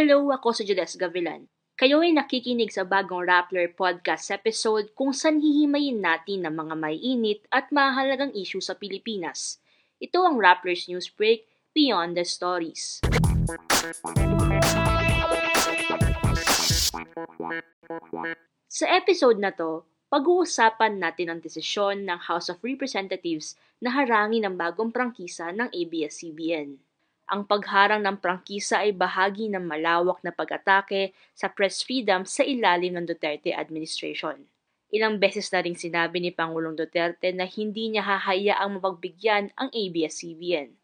Hello, ako si Jules Gavilan. Kayo ay nakikinig sa bagong Rappler podcast episode kung saan hihimayin natin ang mga may init at mahalagang issue sa Pilipinas. Ito ang Rappler's News Break Beyond the Stories. Sa episode na to, pag-uusapan natin ang desisyon ng House of Representatives na harangin ang bagong prangkisa ng ABS-CBN. Ang pagharang ng prangkisa ay bahagi ng malawak na pag-atake sa press freedom sa ilalim ng Duterte administration. Ilang beses na rin sinabi ni Pangulong Duterte na hindi niya hahayaang mapagbigyan ang ABS-CBN.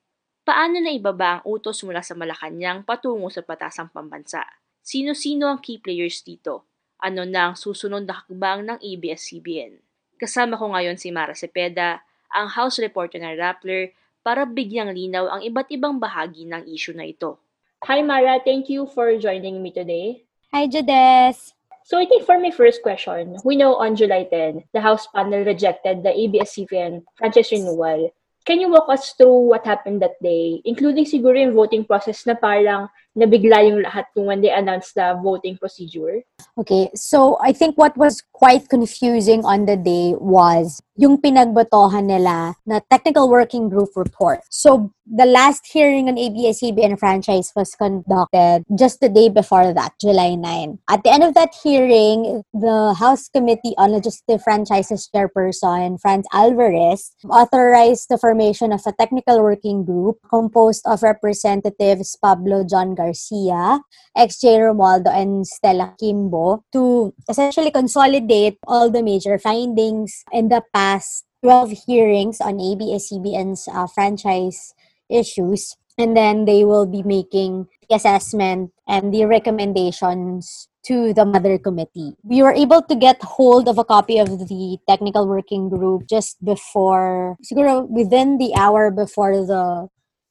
Paano na ibaba ang utos mula sa Malacanang patungo sa patasang pambansa? Sino-sino ang key players dito? Ano na ang susunod na hakbang ng ABS-CBN? Kasama ko ngayon si Mara Cepeda, ang House reporter ng Rappler, para bigyang linaw ang iba't ibang bahagi ng issue na ito. Hi Mara, thank you for joining me today. Hi Judes! So I think for my first question, we know on July 10, the House panel rejected the ABS-CBN franchise renewal. Can you walk us through what happened that day, including siguro yung voting process na parang nabigla yung lahat when they announced the voting procedure? Okay, so I think what was quite confusing on the day was yung pinagbotohan nila na technical working group report. So the last hearing on ABS-CBN franchise was conducted just the day before that, July 9. At the end of that hearing, the House Committee on Legislative Franchises chairperson, Franz Alvarez, authorized the formation of a technical working group composed of representatives Pablo John Garcia, XJ Romualdo, and Stella Kimbo to essentially consolidate all the major findings in the past 12 hearings on ABS-CBN's uh, franchise issues. And then they will be making the assessment and the recommendations to the mother committee. We were able to get hold of a copy of the technical working group just before, siguro within the hour before the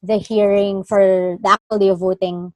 the hearing for the actual day of voting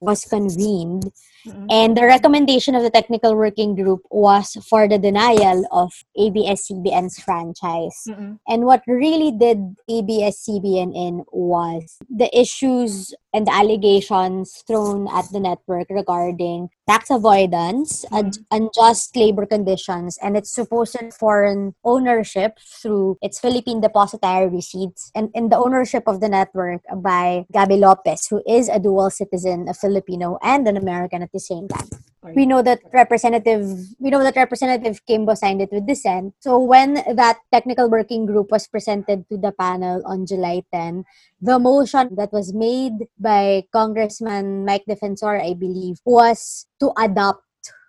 was convened. Mm-hmm. And the recommendation of the technical working group was for the denial of ABS-CBN's franchise. Mm-hmm. And what really did ABS-CBN in was the issues and the allegations thrown at the network regarding tax avoidance, mm-hmm. ad- unjust labor conditions, and its supposed foreign ownership through its Philippine depositary receipts, and in the ownership of the network by Gabi Lopez, who is a dual citizen, a Filipino and an American at the same time. We know that Representative we know that Representative Kimbo signed it with dissent. So when that technical working group was presented to the panel on July 10, the motion that was made by Congressman Mike Defensor, I believe, was to adopt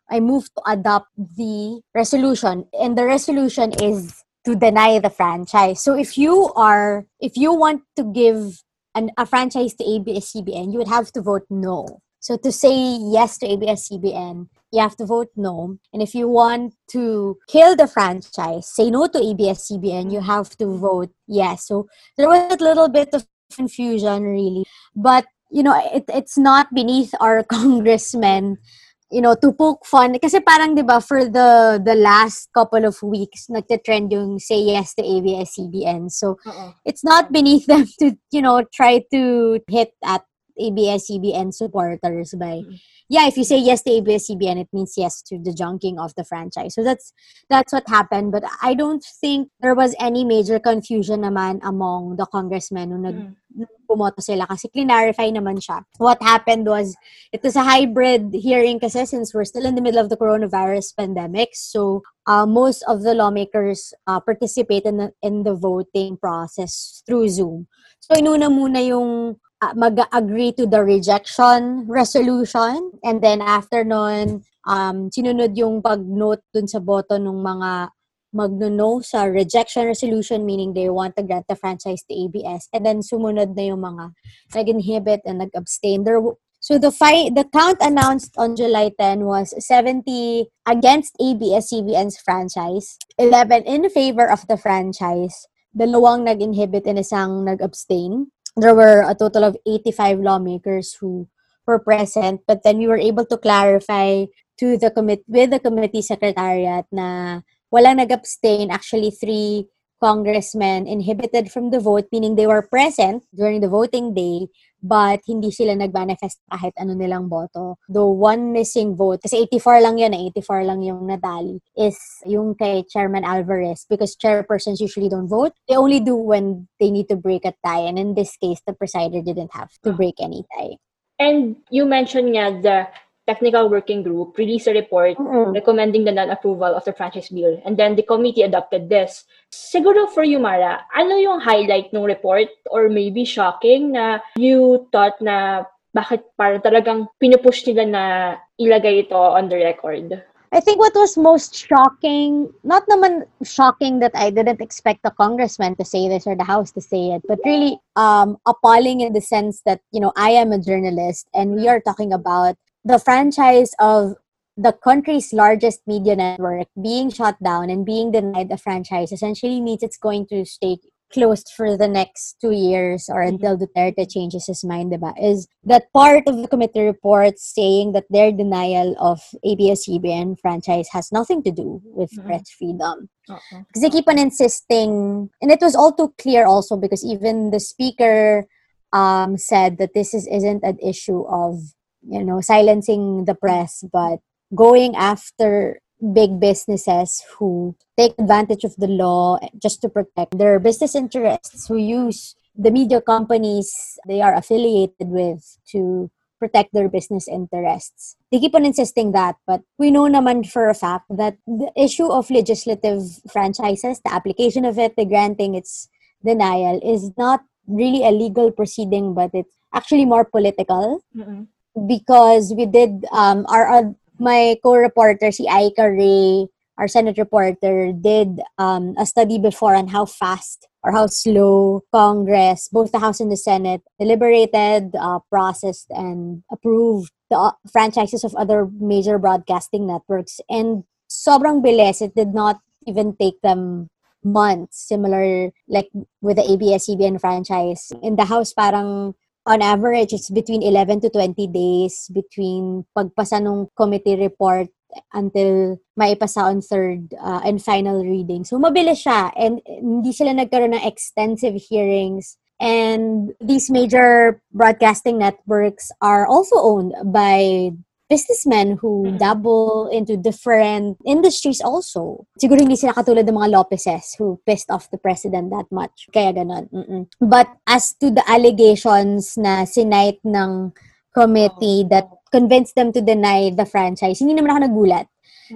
I moved to adopt the resolution and the resolution is to deny the franchise. So if you are if you want to give an, a franchise to ABS-CBN, you would have to vote no. So to say yes to ABS-CBN, you have to vote no. And if you want to kill the franchise, say no to ABS-CBN, you have to vote yes. So there was a little bit of confusion, really. But, you know, it, it's not beneath our congressmen you know, to poke fun. Kasi parang, di ba, for the the last couple of weeks, nagte-trend yung say yes to ABS-CBN. So, Uh-oh. it's not beneath them to, you know, try to hit at ABS-CBN supporters by mm-hmm. yeah if you say yes to ABS-CBN it means yes to the junking of the franchise. So that's that's what happened. But I don't think there was any major confusion naman among the congressmen who nag mm. pumoto sila. Kasi clarify naman siya. What happened was it was a hybrid hearing kasi since we're still in the middle of the coronavirus pandemic. So uh, most of the lawmakers uh, participate in the, in the voting process through Zoom. So inuna muna yung uh, mag-agree to the rejection resolution. And then after nun um sinunod yung pag-note dun sa boto ng mga magno-no sa rejection resolution meaning they want to grant the franchise to ABS and then sumunod na yung mga nag-inhibit and nag-abstain. There so the fi- the count announced on July 10 was 70 against ABS-CBN's franchise 11 in favor of the franchise dalawang nag-inhibit and isang nag-abstain there were a total of 85 lawmakers who were present but then we were able to clarify to the commit with the committee secretariat na walang nag-abstain. Actually three congressmen inhibited from the vote, meaning they were present during the voting day, but hindi sila nag-manifest kahit ano nilang boto. Though one missing vote, kasi 84 lang yun, 84 lang yung natali, is yung kay Chairman Alvarez because chairpersons usually don't vote. They only do when they need to break a tie. And in this case, the presider didn't have to break any tie. And you mentioned nga the technical working group released a report Mm-mm. recommending the non-approval of the franchise bill. And then the committee adopted this. Siguro for you, Mara, ano yung highlight ng report or maybe shocking na you thought na bakit parang talagang pinupush nila na ilagay ito on the record? I think what was most shocking, not naman shocking that I didn't expect the congressman to say this or the house to say it, but really um, appalling in the sense that, you know, I am a journalist and we are talking about the franchise of the country's largest media network being shut down and being denied a franchise essentially means it's going to stay closed for the next two years or until Duterte changes his mind, diba? Is that part of the committee report saying that their denial of ABS-CBN franchise has nothing to do with Mhm. press freedom. Because they keep on insisting, and it was all too clear also because even the speaker um, said that this is, isn't an issue of, you know, silencing the press, but going after big businesses who take advantage of the law just to protect their business interests, who use the media companies they are affiliated with to protect their business interests. They keep on insisting that, but we know naman for a fact that the issue of legislative franchises, the application of it, the granting its denial, is not really a legal proceeding, but it's actually more political Mm-mm. Because we did um our, our my co-reporter si Aika Ray our Senate reporter did um, a study before on how fast or how slow Congress, both the House and the Senate, deliberated, uh, processed, and approved the uh, franchises of other major broadcasting networks. And sobrang bilis, it did not even take them months, similar like with the ABS-CBN franchise. In the House, parang on average, it's between 11 to 20 days between pagpasa ng committee report until maipasa on third uh, and final reading. So, mabilis siya. And hindi sila nagkaroon ng extensive hearings. And these major broadcasting networks are also owned by businessmen who Mhm. dabble into different industries also. Siguro hindi sila katulad ng mga Lopezes who pissed off the president that much. Kaya ganon. Mm-mm. But as to the allegations na sinight ng committee that convinced them to deny the franchise, hindi naman ako nagulat.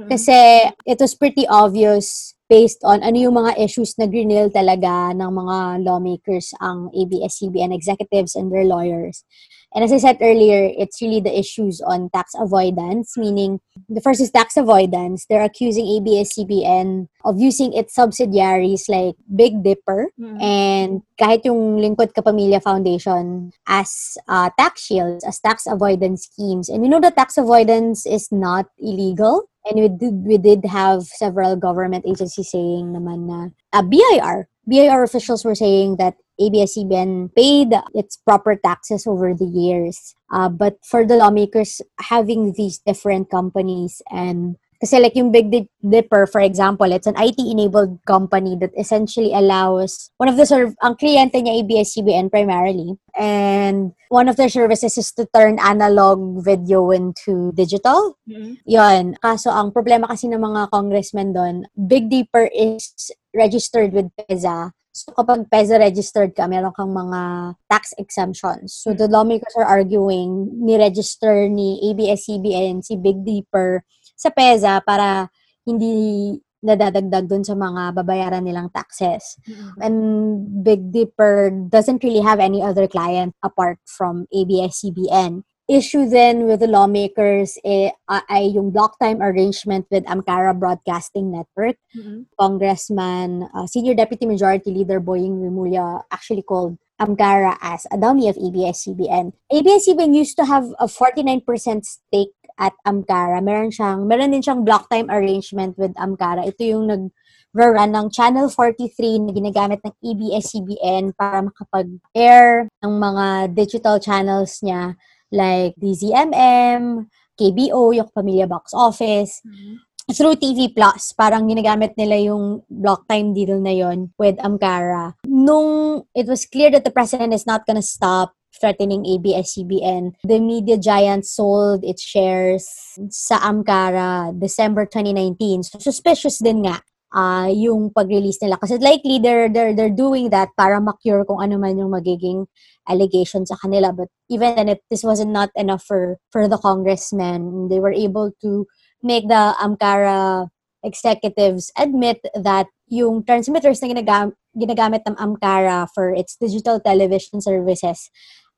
Kasi it was pretty obvious based on ano yung mga issues na grinil talaga ng mga lawmakers ang ABS-CBN executives and their lawyers. And as I said earlier, it's really the issues on tax avoidance, meaning the first is tax avoidance. They're accusing ABS-CBN of using its subsidiaries like Big Dipper Mm-mm. and kahit yung Lingkod Kapamilya Foundation as uh, tax shields, as tax avoidance schemes. And we know that tax avoidance is not illegal. And we did, we did have several government agencies saying naman na uh, BIR, BIR officials were saying that ABS-CBN paid its proper taxes over the years. Uh, but for the lawmakers, having these different companies and kasi like yung Big Di- Dipper, for example, it's an IT-enabled company that essentially allows one of the serv ang kliyente niya ABS-CBN primarily. And one of their services is to turn analog video into digital. Mm-mm. Yon. Kaso ang problema kasi ng mga congressmen doon, Big Dipper is registered with PEZA. So kapag PEZA registered ka, meron kang mga tax exemptions. So the lawmakers are arguing ni-register ni ABS-CBN si Big Dipper sa PEZA para hindi nadadagdag dun sa mga babayaran nilang taxes. And Big Dipper doesn't really have any other client apart from ABS-CBN. Issue then with the lawmakers eh, ay yung block time arrangement with Amcara Broadcasting Network. Mm-mm. Congressman, uh, Senior Deputy Majority Leader Boying Rimulya actually called Amcara as a dummy of ABS-CBN. ABS-CBN used to have a 49% stake at Amcara. Meron siyang, meron din siyang block time arrangement with Amcara. Ito yung nag run ng Channel 43 na ginagamit ng ABS-CBN para makapag-air ng mga digital channels niya like DZMM, KBO, yung Pamilya Box Office, Mm-mm. through TV Plus. Parang ginagamit nila yung block time deal na yon with Amcara. Nung it was clear that the president is not gonna stop threatening ABS-CBN, the media giant sold its shares sa Amcara December 2019. So suspicious din nga uh, yung pag-release nila. Kasi likely they're, they're, they're doing that para ma-cure kung ano man yung magiging allegation sa kanila. But even then, it, this wasn't not enough for, for the congressmen. They were able to make the Amcara executives admit that yung transmitters na ginagam- ginagamit ng Amcara for its digital television services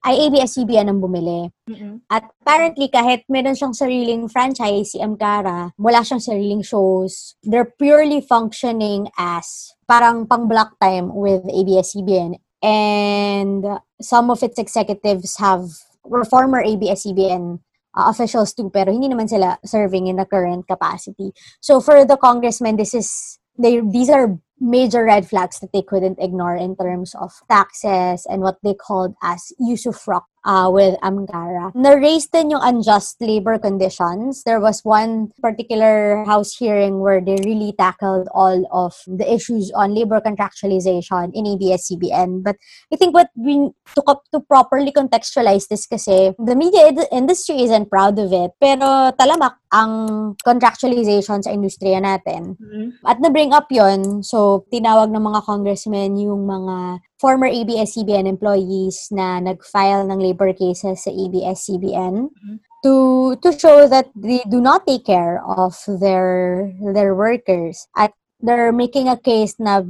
ay ABS-CBN ang bumili. Mm-hmm. At apparently, kahit meron siyang sariling franchise, si Amcara, wala siyang sariling shows. They're purely functioning as parang pang-block time with ABS-CBN. And some of its executives have were former ABS-CBN uh, officials too, pero hindi naman sila serving in the current capacity. So for the congressmen, this is they these are major red flags that they couldn't ignore in terms of taxes and what they called as usufruct uh, with Amgara. Na-raise din yung unjust labor conditions. There was one particular House hearing where they really tackled all of the issues on labor contractualization in ABS-CBN. But I think what we took up to properly contextualize this kasi the media industry isn't proud of it. Pero talamak ang contractualization sa industriya natin. Mm-hmm. At na-bring up yon so tinawag ng mga congressmen yung mga former ABS-CBN employees na nag-file ng labor cases sa ABS-CBN mm-hmm. to to show that they do not take care of their their workers at they're making a case na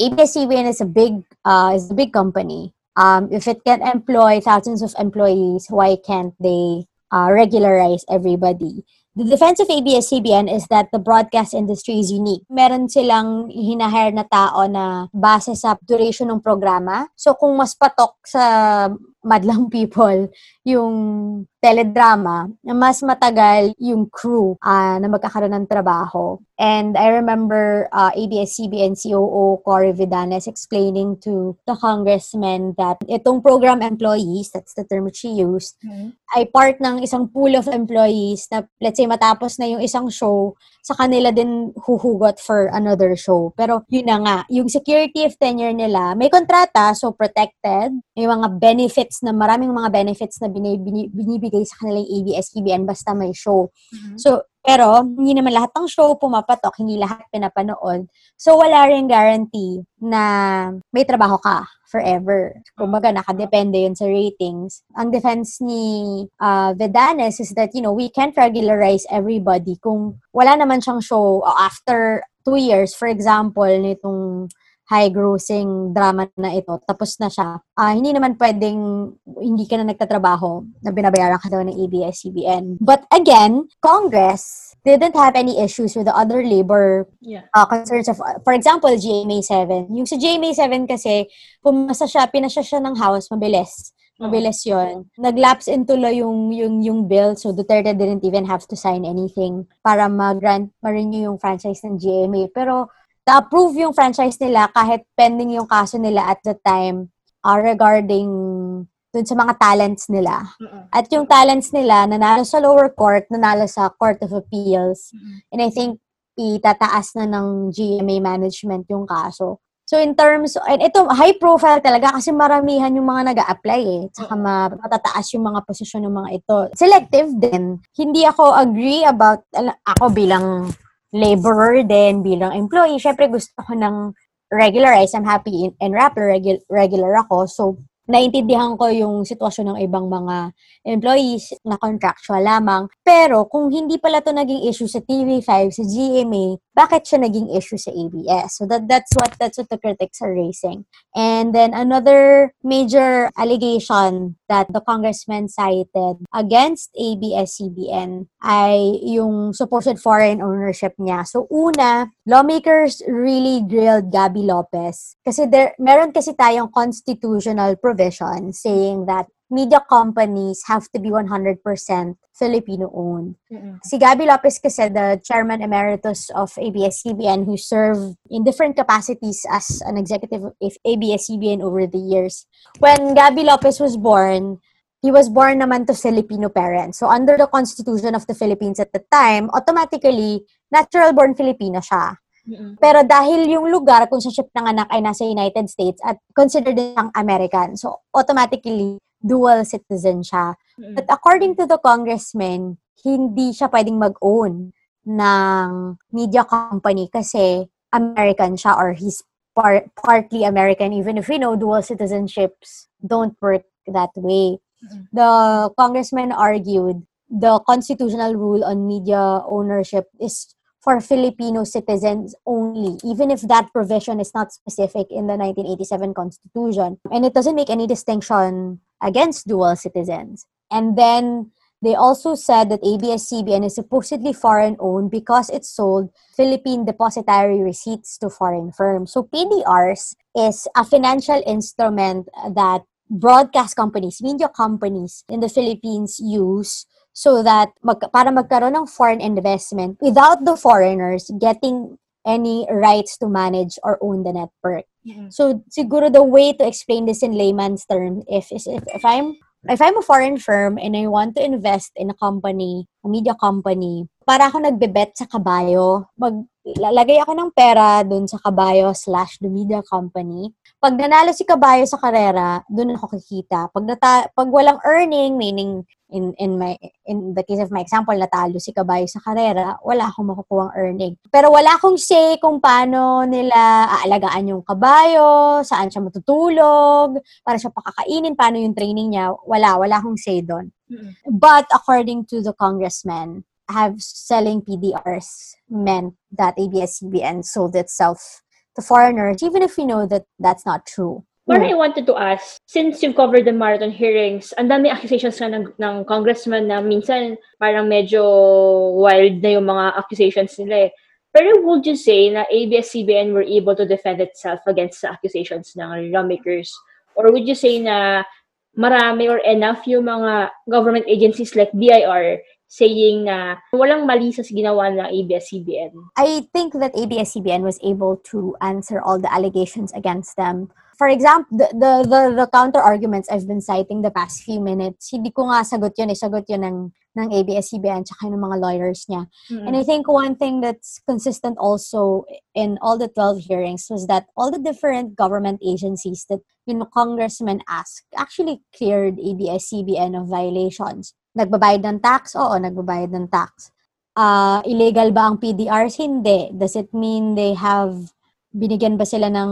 ABS-CBN is a big uh, is a big company. Um, if it can employ thousands of employees, why can't they uh, regularize everybody? The defense of ABS-CBN is that the broadcast industry is unique. Meron silang hinahire na tao na base sa duration ng programa. So kung mas patok sa madlang people yung teledrama, mas matagal yung crew uh, na magkakaroon ng trabaho. And I remember uh, ABS-CBN COO Cory Vidanes explaining to the congressman that itong program employees, that's the term she used, mm-hmm. ay part ng isang pool of employees na let's say matapos na yung isang show, sa kanila din huhugot for another show. Pero yun na nga, yung security of tenure nila, may kontrata, so protected, may mga benefits na maraming mga benefits na binibigay sa kanilang ABS-CBN basta may show. Mm-hmm. So, pero, hindi naman lahat ng show pumapatok, hindi lahat pinapanood. So, wala rin guarantee na may trabaho ka forever. Kumbaga, nakadepende yun sa ratings. Ang defense ni uh, Vedanes is that, you know, we can't regularize everybody kung wala naman siyang show after two years. For example, nitong high-grossing drama na ito, tapos na siya, uh, hindi naman pwedeng hindi ka na nagtatrabaho na binabayaran ka daw ng ABS-CBN. But again, Congress didn't have any issues with the other labor yeah. uh, concerns of, for example, GMA7. Yung sa GMA7 kasi, pumasa siya, pinasya siya ng house, mabilis. Mabilis yon. Nag-lapse into law yung, yung, yung bill, so Duterte didn't even have to sign anything para mag-grant, ma-renew yung franchise ng GMA. Pero na-approve yung franchise nila kahit pending yung kaso nila at the time uh, regarding dun sa mga talents nila. Mm-hmm. At yung talents nila, nanalo sa lower court, nanalo sa Court of Appeals. Mm-hmm. And I think itataas na ng GMA management yung kaso. So in terms, and ito, high profile talaga kasi maramihan yung mga nag apply eh. Saka matataas yung mga posisyon ng mga ito. Selective din. Hindi ako agree about, ako bilang laborer din, bilang employee, syempre gusto ko ng regularize. I'm happy in, in Rappler, regular, regular ako. So, naintindihan ko yung sitwasyon ng ibang mga employees na contractual lamang. Pero kung hindi pala to naging issue sa TV5, sa GMA, bakit siya naging issue sa ABS? So that that's what that's what the critics are raising. And then another major allegation that the congressman cited against ABS-CBN ay yung supposed foreign ownership niya. So una, lawmakers really grilled Gabby Lopez kasi there meron kasi tayong constitutional provision saying that media companies have to be 100% Filipino-owned. Mm-hmm. Si Gabby Lopez kasi, the chairman emeritus of ABS-CBN who served in different capacities as an executive of ABS-CBN over the years. When Gabby Lopez was born, he was born naman to Filipino parents. So under the constitution of the Philippines at the time, automatically, natural born Filipino siya. Pero dahil yung lugar kung sa siya nanganak ay nasa United States at considered siyang American, so automatically dual citizen siya. But according to the congressman, hindi siya pwedeng mag-own ng media company kasi American siya or he's par- partly American even if we know dual citizenships don't work that way. The congressman argued the constitutional rule on media ownership is for Filipino citizens only, even if that provision is not specific in the 1987 Constitution. And it doesn't make any distinction against dual citizens. And then they also said that ABS-CBN is supposedly foreign-owned because it sold Philippine depositary receipts to foreign firms. So PDRs is a financial instrument that broadcast companies, media companies in the Philippines use so that mag, para magkaroon ng foreign investment without the foreigners getting any rights to manage or own the network. Mm-mm. So siguro the way to explain this in layman's terms if is if, if I'm if I'm a foreign firm and I want to invest in a company, a media company, para ako nagbebet sa kabayo, mag lalagay ako ng pera dun sa kabayo slash the media company. Pag nanalo si kabayo sa karera, dun ako kikita. Pag nata- pag walang earning, meaning in in my in the case of my example natalo si kabayo sa karera wala akong makukuhang earning. Pero wala akong say kung paano nila aalagaan yung kabayo saan siya matutulog para siya pakakainin paano yung training niya. Wala wala akong say doon but according to the congressman have selling PDRs meant that ABS-CBN sold itself to foreigners even if we know that that's not true Parang I wanted to ask, since you've covered the marathon hearings, ang dami accusations nga ng, ng congressman na minsan parang medyo wild na yung mga accusations nila eh. Pero would you say na ABS-CBN were able to defend itself against the accusations ng lawmakers? Or would you say na marami or enough yung mga government agencies like BIR saying na walang mali sa ginawa ng ABS-CBN? I think that ABS-CBN was able to answer all the allegations against them. For example, the, the, the, the counter arguments I've been citing the past few minutes, hindi ko nga sagot yun, eh, sagot yun ng, ng ABS-CBN tsaka ng mga lawyers niya. And I think one thing that's consistent also in all the 12 hearings was that all the different government agencies that you know congressmen asked actually cleared ABS-CBN of violations. Nagbabayad ng tax? Oo, nagbabayad ng tax. Ah, illegal ba ang PDRs? Hindi. Does it mean they have binigyan ba sila ng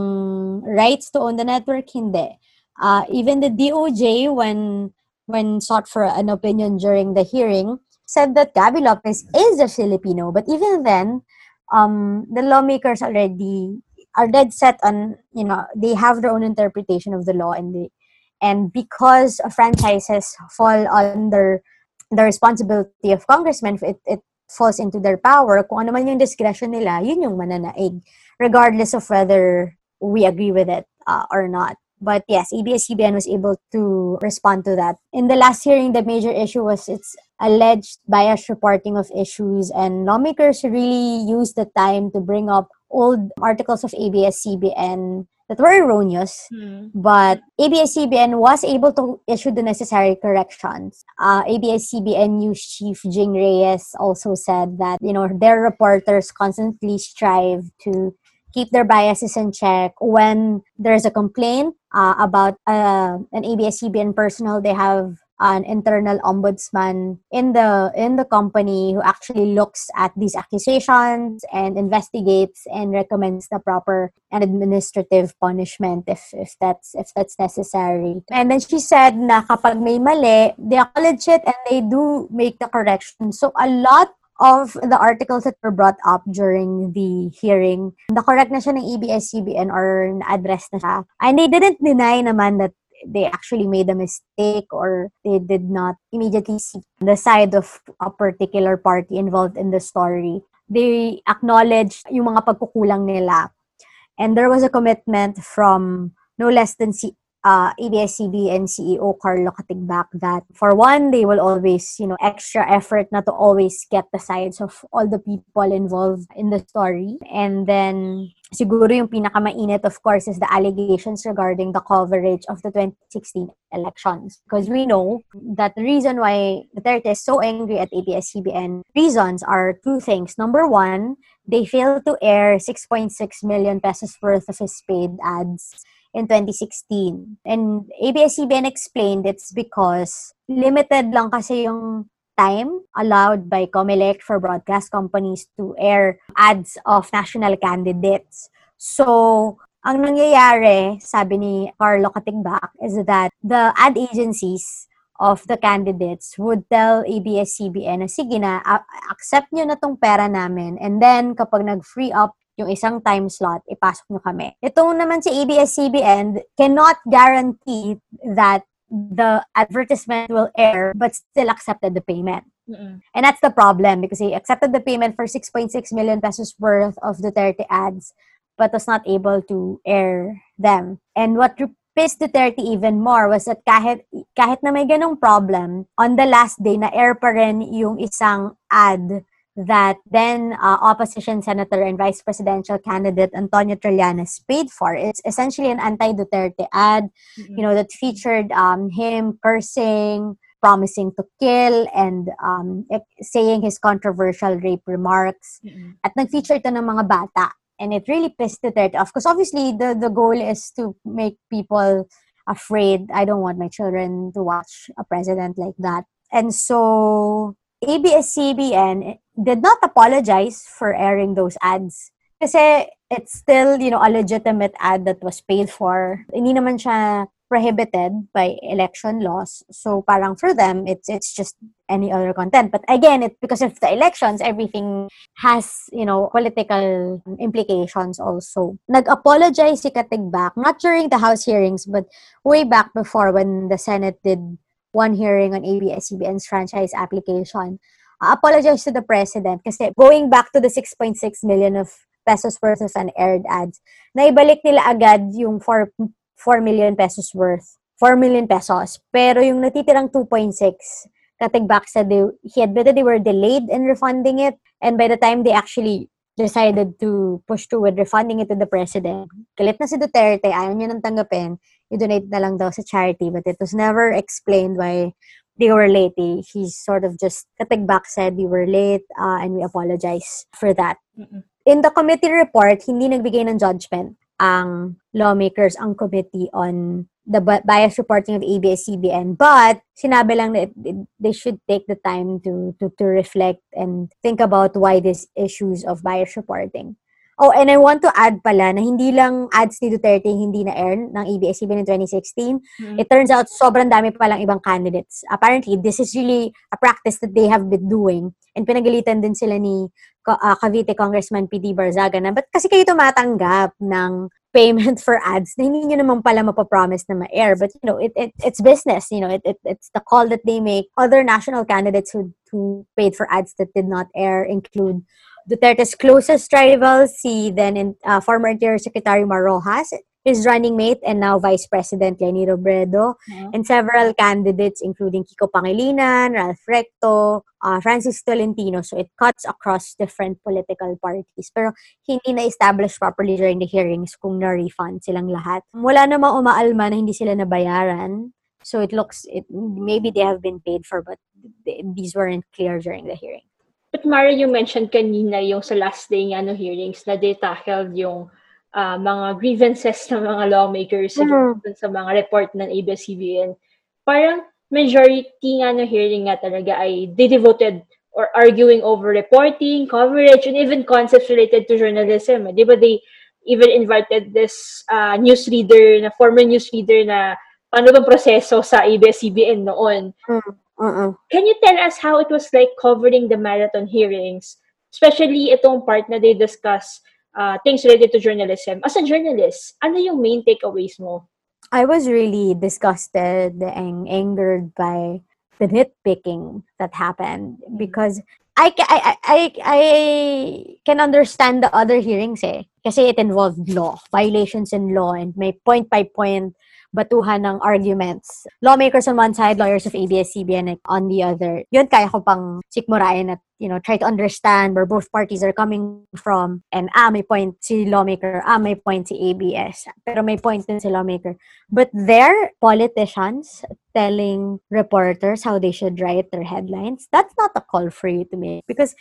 rights to own the network? Hindi. Uh, even the DOJ, when when sought for an opinion during the hearing, said that Gabby Lopez is a Filipino. But even then, um, the lawmakers already are dead set on, you know, they have their own interpretation of the law and the and because franchises fall under the responsibility of congressmen, it, it falls into their power. Kung ano man yung discretion nila, yun yung mananaig, regardless of whether we agree with it uh, or not. But yes, ABS-CBN was able to respond to that. In the last hearing, the major issue was its alleged bias reporting of issues, and lawmakers really used the time to bring up old articles of ABS-CBN that were erroneous Mm. but ABS-CBN was able to issue the necessary corrections. Uh, ABS-CBN News Chief Jing Reyes also said that you know their reporters constantly strive to keep their biases in check. When there's a complaint uh, about uh, an ABS-CBN personnel, they have an internal ombudsman in the in the company who actually looks at these accusations and investigates and recommends the proper and administrative punishment if if that's if that's necessary. And then she said na kapag may mali, they acknowledge it and they do make the correction. So a lot of the articles that were brought up during the hearing, the correct na siya ng EBS-CBN or na-address na siya. And they didn't deny naman that they actually made a mistake or they did not immediately see the side of a particular party involved in the story. They acknowledged yung mga pagkukulang nila. And there was a commitment from no less than si uh, ABS-CBN CEO Carlo Katigbak that for one, they will always, you know, extra effort not to always get the sides of all the people involved in the story. And then siguro yung pinakamainit, of course, is the allegations regarding the coverage of the 2016 elections. Because we know that the reason why Duterte is so angry at ABS-CBN reasons are two things. Number one, they failed to air 6.6 million pesos worth of his paid ads in 2016. And ABS-CBN explained it's because limited lang kasi yung time allowed by COMELEC for broadcast companies to air ads of national candidates. So, ang nangyayari, sabi ni Carlo Katigbak, is that the ad agencies of the candidates would tell ABS-CBN na sige na, accept nyo na tong pera namin and then kapag nag-free up yung isang time slot, ipasok nyo kami. Itong naman si ABS-CBN cannot guarantee that the advertisement will air but still accepted the payment. Mm-mm. And that's the problem because he accepted the payment for 6.6 million pesos worth of Duterte ads but was not able to air them. And what pissed Duterte even more was that kahit, kahit na may ganong problem, on the last day na air pa rin yung isang ad that then uh, opposition senator and vice presidential candidate Antonio Trillanes paid for. It's essentially an anti-Duterte ad, mm-hmm. you know, that featured um, him cursing, promising to kill, and um, saying his controversial rape remarks. Mm-hmm. At nag-feature ito ng mga bata. And it really pissed Duterte off. Because obviously, the, the goal is to make people afraid. I don't want my children to watch a president like that. And so ABS-CBN did not apologize for airing those ads. Kasi it's still, you know, a legitimate ad that was paid for. Hindi naman siya prohibited by election laws. So parang for them, it's it's just any other content. But again, it because of the elections, everything has, you know, political implications also. Nag-apologize si Katigbak, not during the House hearings, but way back before when the Senate did one hearing on ABS-CBN's franchise application, uh, apologize to the president kasi going back to the 6.6 million of pesos worth of unaired ads, naibalik nila agad yung 4, 4 million pesos worth. 4 million pesos. Pero yung natitirang 2.6, Katigbak said they, he admitted they were delayed in refunding it. And by the time they actually decided to push through with refunding it to the president, galit na si Duterte, ayaw niya nang tanggapin, i-donate na lang daw sa charity. But it was never explained why they were late. He, he sort of just, Katigbak said, we were late uh, and we apologize for that. Mm-mm. In the committee report, hindi nagbigay ng judgment ang lawmakers, ang committee on the bias reporting of ABS-CBN. But sinabi lang na it, it, they should take the time to, to, to reflect and think about why these issues of bias reporting Oh, and I want to add pala na hindi lang ads ni Duterte hindi na-earn ng ABS-CBN in 2016. Mm-hmm. It turns out sobrang dami pa lang ibang candidates. Apparently, this is really a practice that they have been doing. And pinagalitan din sila ni uh, Cavite Congressman P.D. Barzaga na, ba't kasi kayo tumatanggap ng payment for ads na hindi nyo naman pala mapapromise na ma-air. But, you know, it, it, it's business. You know, it, it, it's the call that they make. Other national candidates who, who paid for ads that did not air include Duterte's closest rival, si then in, uh, former Interior Secretary Mar Rojas, his running mate and now Vice President Lenny Robredo, yeah. and several candidates including Kiko Pangilinan, Ralph Recto, uh, Francis Tolentino. So it cuts across different political parties. Pero hindi na-establish properly during the hearings kung na-refund silang lahat. Wala namang umaalma na hindi sila nabayaran. So it looks, it, maybe they have been paid for, but these weren't clear during the hearing. But Mara, you mentioned kanina yung sa last day ng ano, hearings na they tackled yung uh, mga grievances ng mga lawmakers mm. sa mga report ng ABS-CBN. Parang majority nga ng hearing nga talaga ay they devoted or arguing over reporting, coverage, and even concepts related to journalism. Di ba they even invited this uh, newsreader, na former newsreader na paano bang proseso sa ABS-CBN noon. Mm. Uh-uh. Can you tell us how it was like covering the marathon hearings? Especially itong part na they discuss uh, things related to journalism. As a journalist, ano yung main takeaways mo? I was really disgusted and angered by the nitpicking that happened because I, I, I, I can understand the other hearings eh. Kasi it involved law, violations in law, and may point by point batuhan ng arguments. Lawmakers on one side, lawyers of ABS-CBN on the other. Yun kaya ko pang sikmurain at you know, try to understand where both parties are coming from. And ah, may point si lawmaker, ah, may point si ABS. Pero may point din si lawmaker. But they're politicians telling reporters how they should write their headlines. That's not a call for you to make. Because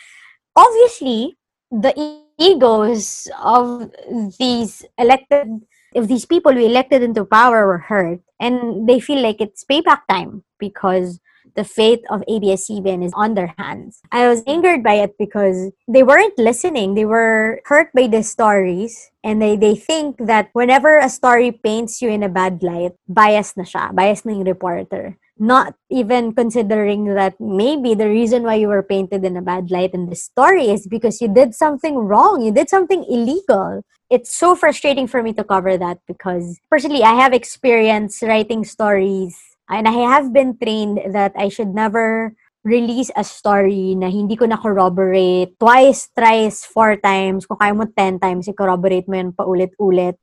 obviously, the egos of these elected if these people we elected into power were hurt and they feel like it's payback time because the fate of ABS-CBN is on their hands. I was angered by it because they weren't listening. They were hurt by the stories and they, they think that whenever a story paints you in a bad light, bias na siya, bias na yung reporter. Not even considering that maybe the reason why you were painted in a bad light in the story is because you did something wrong. You did something illegal it's so frustrating for me to cover that because personally I have experience writing stories and I have been trained that I should never release a story na hindi ko na corroborate twice, thrice, four times, kung kaya mo ten times, i-corroborate mo yun paulit-ulit.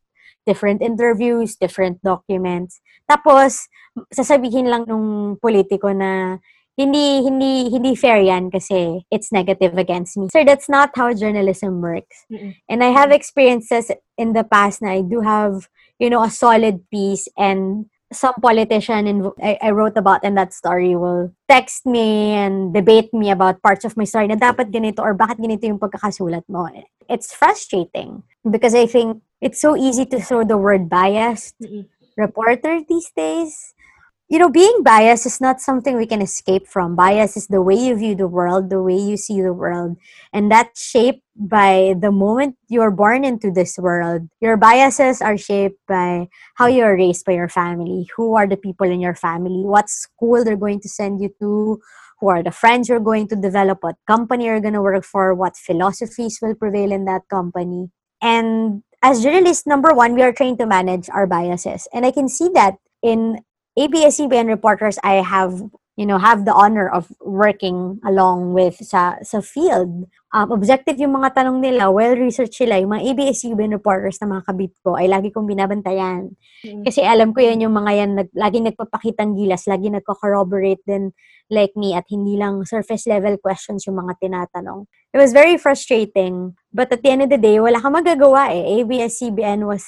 Different interviews, different documents. Tapos, sasabihin lang nung politiko na hindi hindi hindi fair yan kasi it's negative against me. Sir, that's not how journalism works. Mm-mm. And I have experiences in the past na I do have, you know, a solid piece and some politician in, I, I wrote about in that story will text me and debate me about parts of my story na dapat ganito or bakit ganito yung pagkakasulat mo. It's frustrating because I think it's so easy to throw the word biased Mm-mm. reporter these days you know, being biased is not something we can escape from. Bias is the way you view the world, the way you see the world. And that's shaped by the moment you're born into this world. Your biases are shaped by how you're raised by your family. Who are the people in your family? What school they're going to send you to? Who are the friends you're going to develop? What company you're going to work for? What philosophies will prevail in that company? And as journalists, number one, we are trained to manage our biases. And I can see that in ABS-CBN reporters I have you know have the honor of working along with sa sa field um, objective yung mga tanong nila well researched sila. Yung mga ABS-CBN reporters na mga kabit ko ay lagi kong binabantayan. Mm-hmm. kasi alam ko yan yung mga yan nag, lagi nagpapakitang gilas lagi nagko-corroborate din like me at hindi lang surface level questions yung mga tinatanong. It was very frustrating but at the end of the day wala kang magagawa eh. ABS-CBN was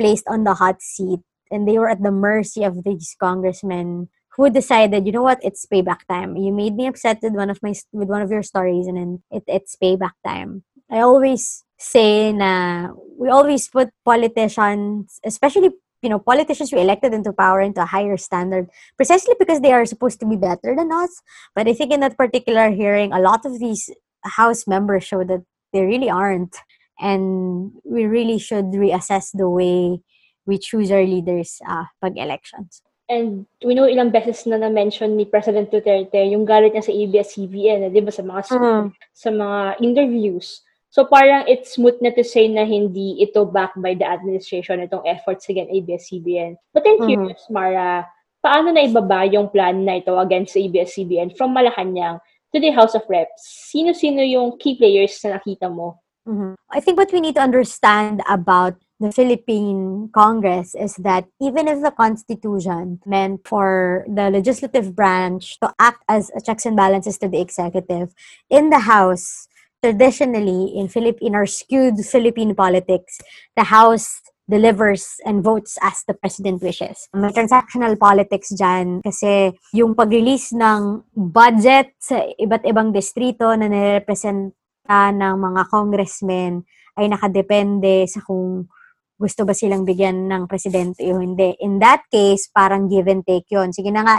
placed on the hot seat and they were at the mercy of these congressmen who decided, you know what, it's payback time. You made me upset with one of my with one of your stories, and then it, it's payback time. I always say na we always put politicians, especially you know politicians we elected into power into a higher standard precisely because they are supposed to be better than us. But I think in that particular hearing, a lot of these House members show that they really aren't, and we really should reassess the way we choose our leaders uh, pag elections. And we know ilang beses na na-mention ni President Duterte yung galit niya sa ABS-CBN, eh, di ba, sa mga, uh-huh. sa mga interviews. So parang it's smooth na to say na hindi ito backed by the administration itong efforts against ABS-CBN. But I'm curious, uh-huh. Mara, paano na ibaba yung plan na ito against ABS-CBN from Malacanang to the House of Reps? Sino-sino yung key players na nakita mo? Mm-hmm. I think what we need to understand about the Philippine Congress is that even if the Constitution meant for the legislative branch to act as a checks and balances to the executive, in the House, traditionally in Philippine or skewed Philippine politics, the House delivers and votes as the president wishes. May transactional politics dyan kasi yung pag-release ng budget sa iba't ibang distrito na nirepresenta ng mga congressmen ay nakadepende sa kung gusto ba silang bigyan ng presidente o hindi. In that case, parang give and take yon Sige na nga,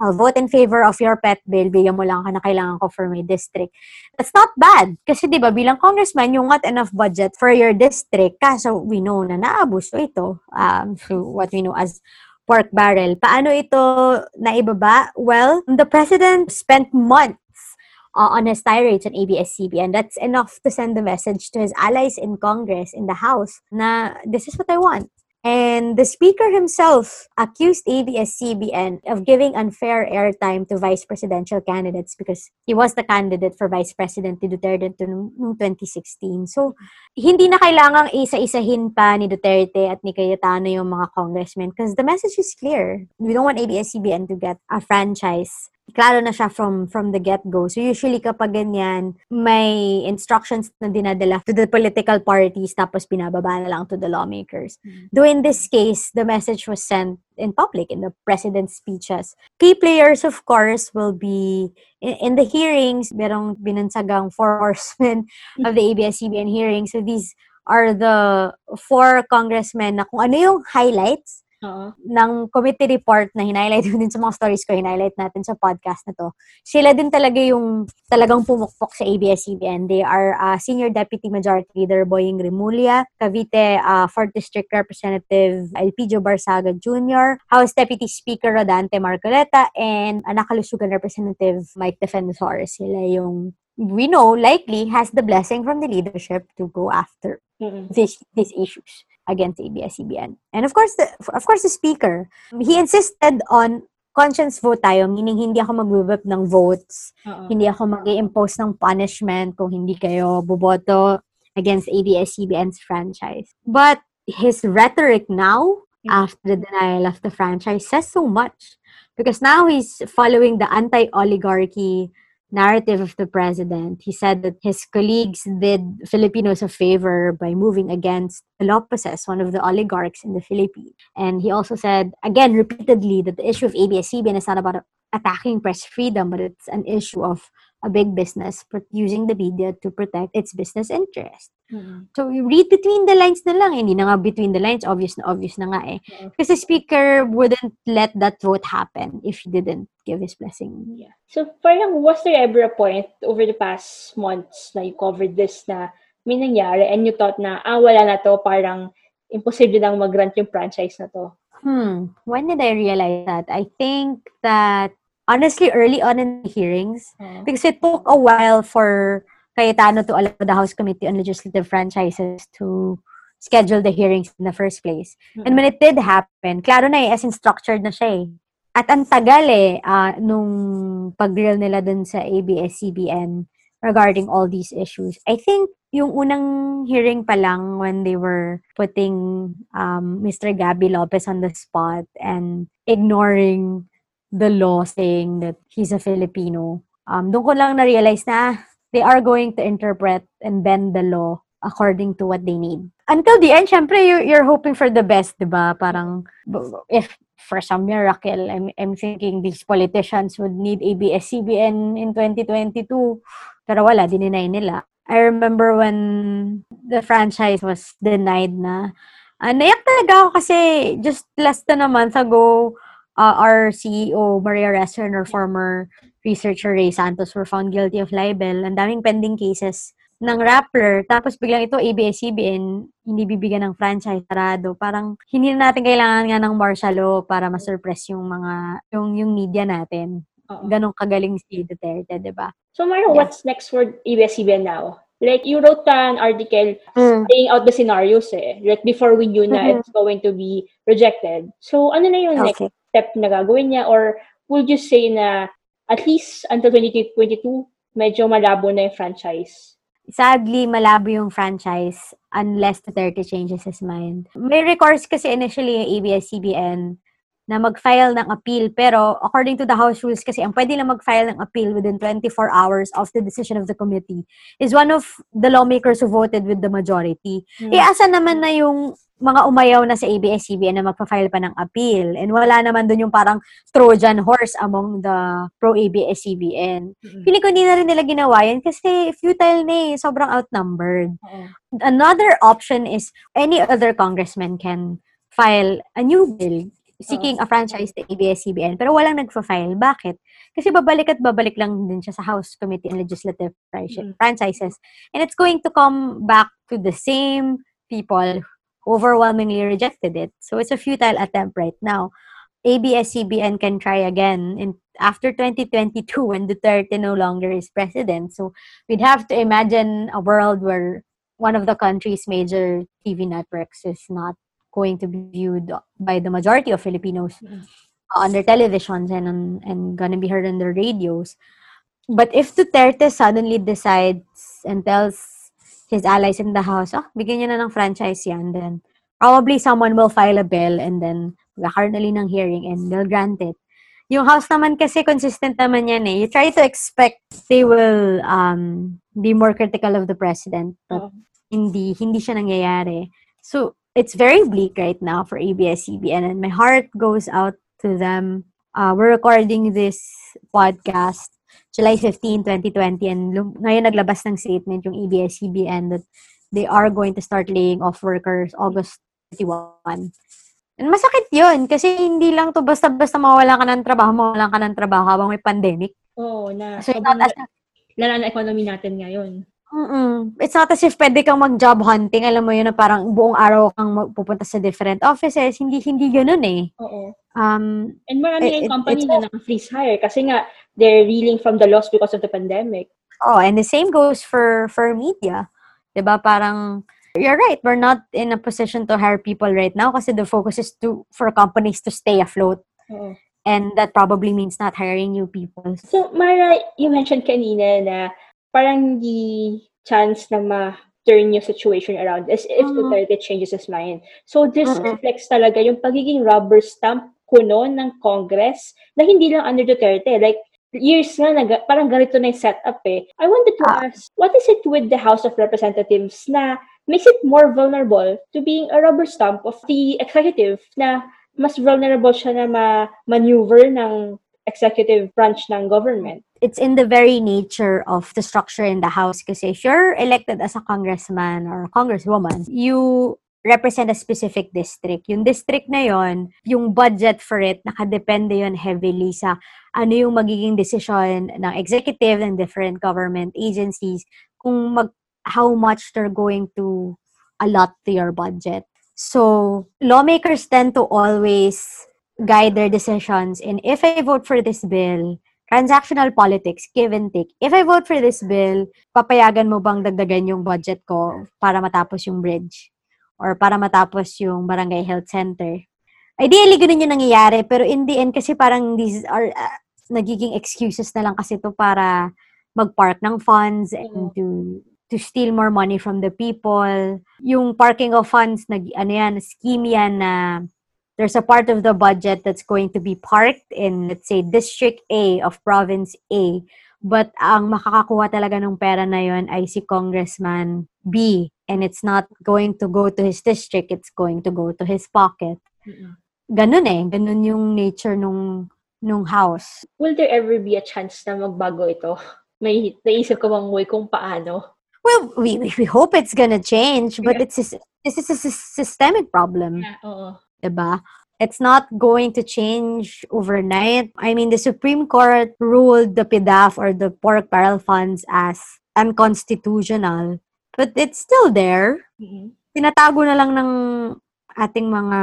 I'll vote in favor of your pet bill, bigyan mo lang ka na kailangan ko for my district. That's not bad. Kasi di ba bilang congressman, yung not enough budget for your district, kaso we know na naabuso ito, um, through what we know as pork barrel. Paano ito naibaba? Well, the president spent months uh, on his tirades on ABS-CBN. That's enough to send the message to his allies in Congress, in the House, na this is what I want. And the speaker himself accused ABS-CBN of giving unfair airtime to vice presidential candidates because he was the candidate for vice president ni Duterte noong 2016. So, hindi na kailangang isa-isahin pa ni Duterte at ni Cayetano yung mga congressmen because the message is clear. We don't want ABS-CBN to get a franchise klaro na siya from from the get-go. So usually kapag ganyan, may instructions na dinadala to the political parties tapos binababa na lang to the lawmakers. Mm-hmm. Though in this case, the message was sent in public in the president's speeches. Key players, of course, will be in, in the hearings. Merong binansagang four horsemen of the ABS-CBN hearings. So these are the four congressmen na kung ano yung highlights uh-huh. ng committee report na hinighlight din sa mga stories ko, hinighlight natin sa podcast na to. Sila din talaga yung talagang pumukpok sa ABS-CBN. They are uh, Senior Deputy Majority Leader Boying Remulla, Cavite uh, 4th District Representative Elpidio Barsaga Jr., House Deputy Speaker Rodante Marcoleta, and uh, Nakalusugan Representative Mike Defensor. Sila yung we know likely has the blessing from the leadership to go after mm-hmm. this, these issues against ABS-CBN. And of course, the, of course, the speaker, he insisted on conscience vote tayo, meaning hindi ako mag ng votes, Uh-oh. hindi ako mag impose ng punishment kung hindi kayo boboto against ABS-CBN's franchise. But his rhetoric now, mm-hmm. after the denial of the franchise, says so much. Because now he's following the anti-oligarchy narrative of the president, he said that his colleagues did Filipinos a favor by moving against Lopez's, one of the oligarchs in the Philippines. And he also said, again, repeatedly, that the issue of ABS-CBN is not about attacking press freedom, but it's an issue of a big business using the media to protect its business interest. Mm-hmm. So, you read between the lines na lang. Hindi na nga between the lines. Obvious na obvious na nga eh. Mm-hmm. Kasi speaker wouldn't let that vote happen if he didn't give his blessing. Yeah. So, parang was there ever a point over the past months na you covered this na may nangyari and you thought na, ah, wala na to, parang imposible nang mag-grant yung franchise na to? Hmm. When did I realize that? I think that honestly early on in the hearings mm. because it took a while for Cayetano to allow the House Committee on Legislative Franchises to schedule the hearings in the first place. Mm-hmm. And when it did happen, klaro na eh, as in structured na siya eh. At ang tagal eh, uh, nung pag-grill nila dun sa ABS-CBN regarding all these issues. I think yung unang hearing pa lang when they were putting um, Mr. Gabby Lopez on the spot and ignoring the law saying that he's a Filipino. Um, doon ko lang na-realize na they are going to interpret and bend the law according to what they need. Until the end, syempre, you're, you're hoping for the best, di ba? Parang, if for some miracle, I'm, I'm thinking these politicians would need ABS-CBN in 2022. Pero wala, dininay nila. I remember when the franchise was denied na, uh, naiyak talaga ako kasi just less than a month ago, uh, our CEO, Maria Resser, our former researcher Ray Santos were found guilty of libel. Ang daming pending cases ng Rappler. Tapos biglang ito, ABS-CBN, hindi bibigyan ng franchise sarado. Parang hindi na natin kailangan nga ng martial law para ma-surpress yung mga, yung, yung media natin. Uh-oh. Ganong kagaling si Duterte, di ba? So, Mario, yeah. what's next for ABS-CBN now? Like, you wrote an article mm. laying out the scenarios eh. Like, before we knew na mm-hmm. it's going to be rejected. So, ano na yung okay. next step na gagawin niya? Or would you say na at least until 2022, medyo malabo na yung franchise? Sadly, malabo yung franchise unless the 30 changes his mind. May recourse kasi initially yung ABS-CBN na mag-file ng appeal. Pero according to the House rules kasi, ang pwede lang mag-file ng appeal within 24 hours of the decision of the committee is one of the lawmakers who voted with the majority. Hmm. Eh, asa naman na yung mga umayaw na sa ABS-CBN na magpa-file pa ng appeal. And wala naman dun yung parang Trojan horse among the pro-ABS-CBN. Mm-hmm. Feeling ko hindi na rin nila ginawa yan kasi futile na eh. Sobrang outnumbered. Mm-hmm. Another option is any other congressman can file a new bill seeking a franchise to ABS-CBN pero walang nagfa-file. Bakit? Kasi babalik at babalik lang din siya sa House Committee on Legislative mm-hmm. Franchises. And it's going to come back to the same people overwhelmingly rejected it. So it's a futile attempt right now. ABS-CBN can try again in after 2022 when Duterte no longer is president. So we'd have to imagine a world where one of the country's major TV networks is not going to be viewed by the majority of Filipinos Mm. on their televisions and on, and gonna be heard on their radios. But if Duterte suddenly decides and tells his allies in the House, oh, bigyan niya na ng franchise yan, then probably someone will file a bill and then magkakaroon ulit ng hearing and they'll grant it. Yung House naman kasi consistent naman yan eh. You try to expect they will um, be more critical of the president, but Oo. hindi hindi siya nangyayari. So, it's very bleak right now for ABS-CBN and my heart goes out to them. Uh, we're recording this podcast July 15, 2020 and lum- ngayon naglabas ng statement yung ABS-CBN that they are going to start laying off workers August 31. And masakit yun kasi hindi lang to basta-basta mawala ka ng trabaho, mawala ka ng trabaho habang may pandemic. Oo, na So, sobrang lala na economy natin ngayon. Mm-mm. It's not as if pwede kang mag-job hunting. Alam mo yun na parang buong araw kang pupunta sa different offices. Hindi, hindi ganun eh. Oo. Um, And marami It- it- company it's na naka-freeze hire kasi nga they're reeling from the loss because of the pandemic. oh, and the same goes for, for media. 'Di ba Parang, you're right. We're not in a position to hire people right now kasi the focus is to for companies to stay afloat. Oo. And that probably means not hiring new people. So, Mara, you mentioned kanina na parang the chance na ma-turn yung situation around is if Mhm. Duterte changes his mind. So, this Mm-mm. reflects talaga yung pagiging rubber stamp kuno ng Congress na hindi lang under Duterte. Like, years nga, nag- parang ganito na yung setup eh. I wanted to Ah. ask, what is it with the House of Representatives na makes it more vulnerable to being a rubber stamp of the executive na mas vulnerable siya na ma-maneuver ng executive branch ng government. It's in the very nature of the structure in the house kasi if you're elected as a congressman or congresswoman, you represent a specific district. Yung district na yon, yung budget for it, nakadepende yon heavily sa ano yung magiging decision ng executive and different government agencies kung mag, how much they're going to allot to your budget. So, lawmakers tend to always guide their decisions in if I vote for this bill, transactional politics, give and take. If I vote for this bill, papayagan mo bang dagdagan yung budget ko para matapos yung bridge? Or para matapos yung barangay health center? Ideally, ganun yung nangyayari. Pero in the end, kasi parang these are uh, nagiging excuses na lang kasi to para mag-park ng funds and to to steal more money from the people. Yung parking of funds, nag, ano yan, scheme yan na there's a part of the budget that's going to be parked in, let's say, District A of Province A. But ang makakakuha talaga ng pera na yon ay si Congressman B. And it's not going to go to his district, it's going to go to his pocket. Ganun eh. Ganun yung nature nung, nung house. Will there ever be a chance na magbago ito? May naisip ko bang way kung paano? Well, we, we hope it's gonna change, but Yeah. it's this is a sys- systemic problem. Yeah, oo. Diba? It's not going to change overnight. I mean, the Supreme Court ruled the PDAF or the pork barrel funds as unconstitutional, but it's still there. Mhm. Tinatago na lang ng ating mga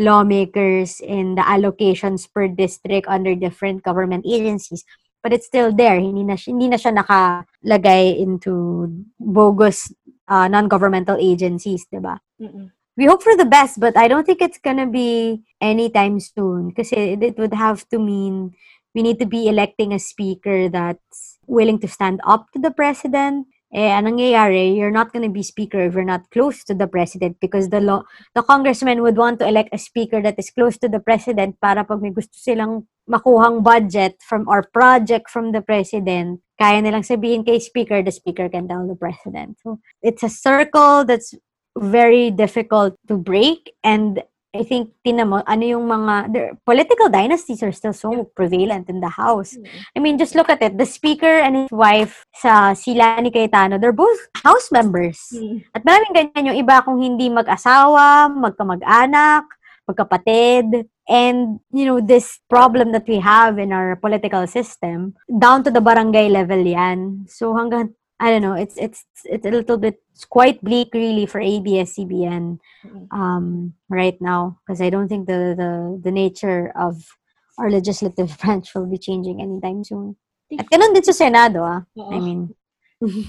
lawmakers in the allocations per district under different government agencies. But it's still there. Hindi na, hindi na siya nakalagay into bogus uh, non-governmental agencies, diba? Mhm. We hope for the best, but I don't think it's gonna be anytime soon. Kasi it would have to mean we need to be electing a speaker that's willing to stand up to the president. Eh, anong nangyayari, you're not gonna be speaker if you're not close to the president because the law, the congressman would want to elect a speaker that is close to the president para pag may gusto silang makuhang budget from or project from the president, kaya nilang sabihin kay speaker, the speaker can tell the president. So, it's a circle that's very difficult to break and I think tinan mo ano yung mga the political dynasties are still so prevalent in the house. I mean just look at it. The speaker and his wife sa sila ni Cayetano, they're both house members. Mhm. At maraming ganyan yung iba kung hindi mag-asawa, magkamag-anak, magkapatid. And, you know, this problem that we have in our political system, down to the barangay level yan. So hanggang, I don't know, it's it's it's a little bit, it's quite bleak really for ABS-CBN Mhm. um, right now. Because I don't think the, the, the nature of our legislative branch will be changing anytime soon. At ganun din sa Senado, ah. I mean,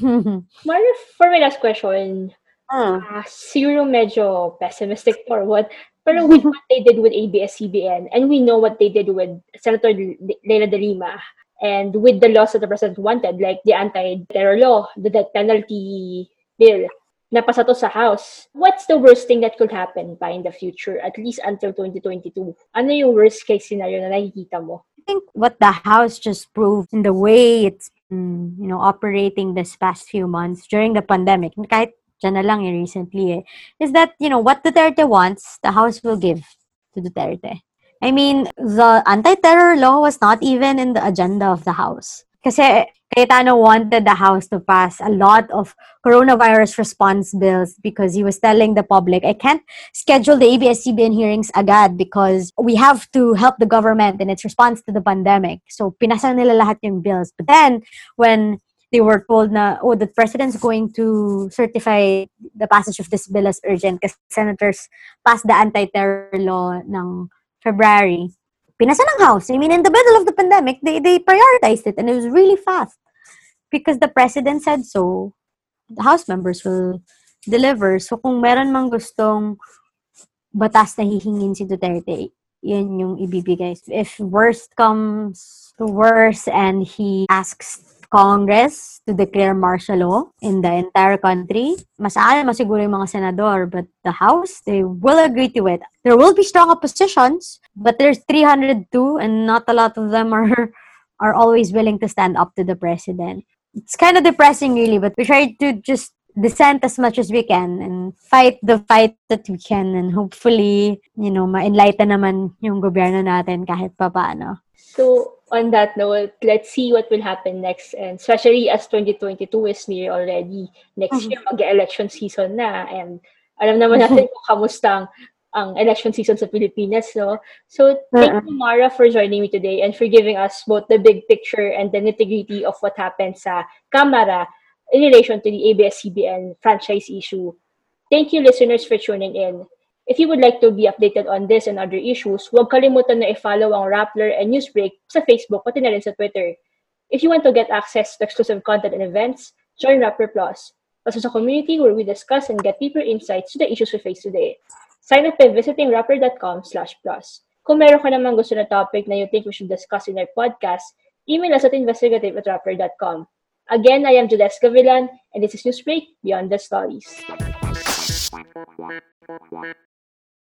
Mario, for my last question, Mm. uh, siguro medyo pessimistic or what. Pero with what they did with ABS-CBN, and we know what they did with Senator Leila de Lima, and with the laws that the president wanted, like the anti-terror law, the death penalty bill, napasa to sa House. What's the worst thing that could happen pa in the future, at least until 2022? Ano yung worst case scenario na nakikita mo? I think what the House just proved in the way it's you know, operating this past few months during the pandemic, kahit dyan na lang eh, recently eh, is that, you know, what Duterte wants, the House will give to Duterte. I mean, the anti-terror law was not even in the agenda of the House. Kasi Cayetano wanted the House to pass a lot of coronavirus response bills because he was telling the public, I can't schedule the ABS-CBN hearings agad because we have to help the government in its response to the pandemic. So, pinasa nila lahat yung bills. But then, when they were told na, oh, the president's going to certify the passage of this bill as urgent because senators passed the anti-terror law ng February. Pinasa ng House. I mean, in the middle of the pandemic, they, they prioritized it and it was really fast. Because the president said so, the House members will deliver. So, kung meron mang gustong batas na hihingin si Duterte, yun yung ibibigay. If worst comes to worst and he asks Congress to declare martial law in the entire country, mas alam siguro yung mga senador, but the House, they will agree to it. There will be strong oppositions, but there's 302 and not a lot of them are are always willing to stand up to the president. It's kind of depressing really, but we try to just dissent as much as we can and fight the fight that we can and hopefully, you know, ma-enlighten naman yung gobyerno natin kahit pa paano. So, on that note, let's see what will happen next. And especially as 2022 is near already. Next year, mag-election season na. And alam naman natin kung kamusta ang, ang election season sa Pilipinas, no? So, thank you, Mara, for joining me today and for giving us both the big picture and the nitty-gritty of what happened sa Kamara in relation to the ABS-CBN franchise issue. Thank you, listeners, for tuning in. If you would like to be updated on this and other issues, huwag kalimutan na i-follow ang Rappler and Newsbreak sa Facebook pati na rin sa Twitter. If you want to get access to exclusive content and events, join Rappler Plus. Also sa community where we discuss and get deeper insights to the issues we face today. Sign up by visiting rappler.com slash plus. Kung meron ka naman gusto na topic na you think we should discuss in our podcast, email us at investigative at rappler.com. Again, I am Jules Gavilan, and this is Newsbreak Beyond the Stories.